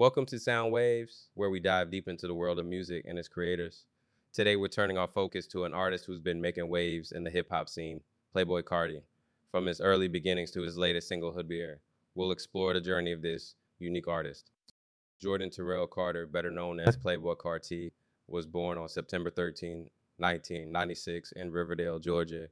Welcome to Sound Waves, where we dive deep into the world of music and its creators. Today, we're turning our focus to an artist who's been making waves in the hip hop scene, Playboi Carti. From his early beginnings to his latest single, Hood by Air, we'll explore the journey of this unique artist. Jordan Terrell Carter, better known as Playboi Carti, was born on September 13, 1996, in Riverdale, Georgia.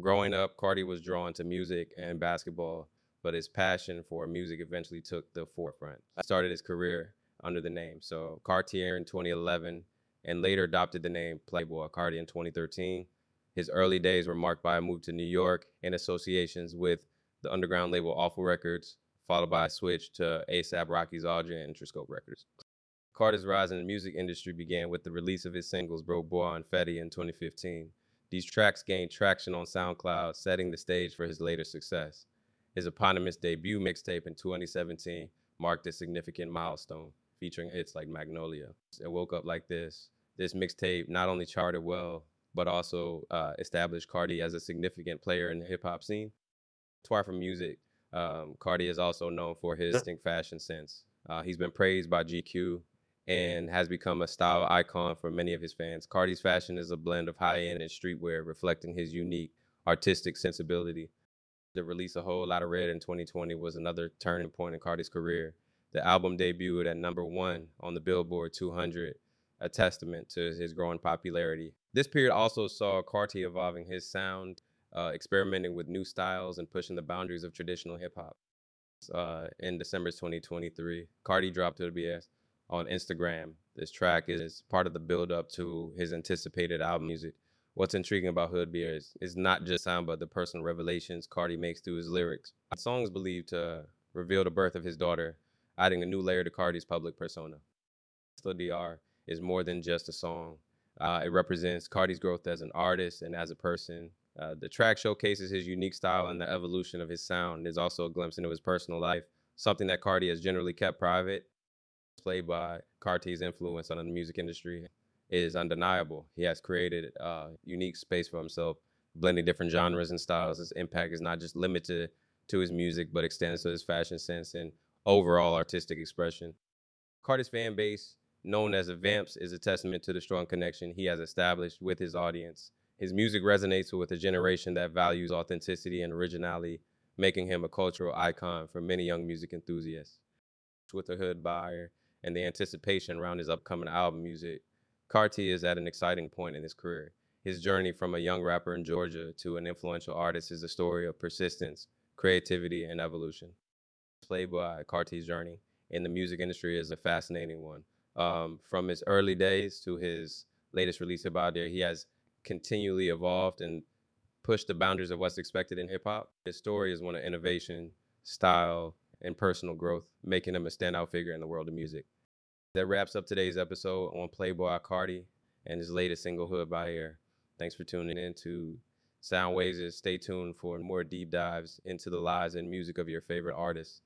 Growing up, Carti was drawn to music and basketball but his passion for music eventually took the forefront. I started his career under the name. Sir Cartier in 2011 and later adopted the name Playboi Carti in 2013. His early days were marked by a move to New York and associations with the underground label Awful Records, followed by a switch to ASAP Rocky's Aldrin and Interscope Records. Carti's rise in the music industry began with the release of his singles Broke Boy and Fetti in 2015. These tracks gained traction on SoundCloud, setting the stage for his later success. His eponymous debut mixtape in 2017 marked a significant milestone, featuring hits like Magnolia. It woke up like this. This mixtape not only charted well, but also uh, established Carti as a significant player in the hip hop scene. Far from music, um, Carti is also known for his distinct fashion sense. Uh, he's been praised by GQ and has become a style icon for many of his fans. Carti's fashion is a blend of high end and streetwear, reflecting his unique artistic sensibility. The release of Whole Lotta Red in 2020 was another turning point in Carti's career. The album debuted at number one on the Billboard 200, a testament to his growing popularity. This period also saw Carti evolving his sound, uh, experimenting with new styles, and pushing the boundaries of traditional hip hop. Uh, in December 2023, Carti dropped the BS on Instagram. This track is part of the build up to his anticipated album music what's intriguing about Hood by Air is, is not just sound, but the personal revelations Carti makes through his lyrics. The song is believed to reveal the birth of his daughter, adding a new layer to Carti's public persona. Hustler DR is more than just a song. Uh, it represents Carti's growth as an artist and as a person. Uh, the track showcases his unique style and the evolution of his sound. There's also a glimpse into his personal life, something that Carti has generally kept private, Playboi Carti's influence on the music industry is undeniable. He has created a unique space for himself, blending different genres and styles. His impact is not just limited to his music, but extends to his fashion sense and overall artistic expression. Carti's fan base, known as the Vamps, is a testament to the strong connection he has established with his audience. His music resonates with a generation that values authenticity and originality, making him a cultural icon for many young music enthusiasts. With the Hood by Air and the anticipation around his upcoming album music, Carti is at an exciting point in his career. His journey from a young rapper in Georgia to an influential artist is a story of persistence, creativity, and evolution. Playboi Carti's journey in the music industry is a fascinating one. Um, from his early days to his latest release about there, he has continually evolved and pushed the boundaries of what's expected in hip hop. His story is one of innovation, style, and personal growth, making him a standout figure in the world of music. That wraps up today's episode on Playboi Carti and his latest single, Hood by Air. Thanks for tuning in to Sound Waves. Stay tuned for more deep dives into the lives and music of your favorite artists.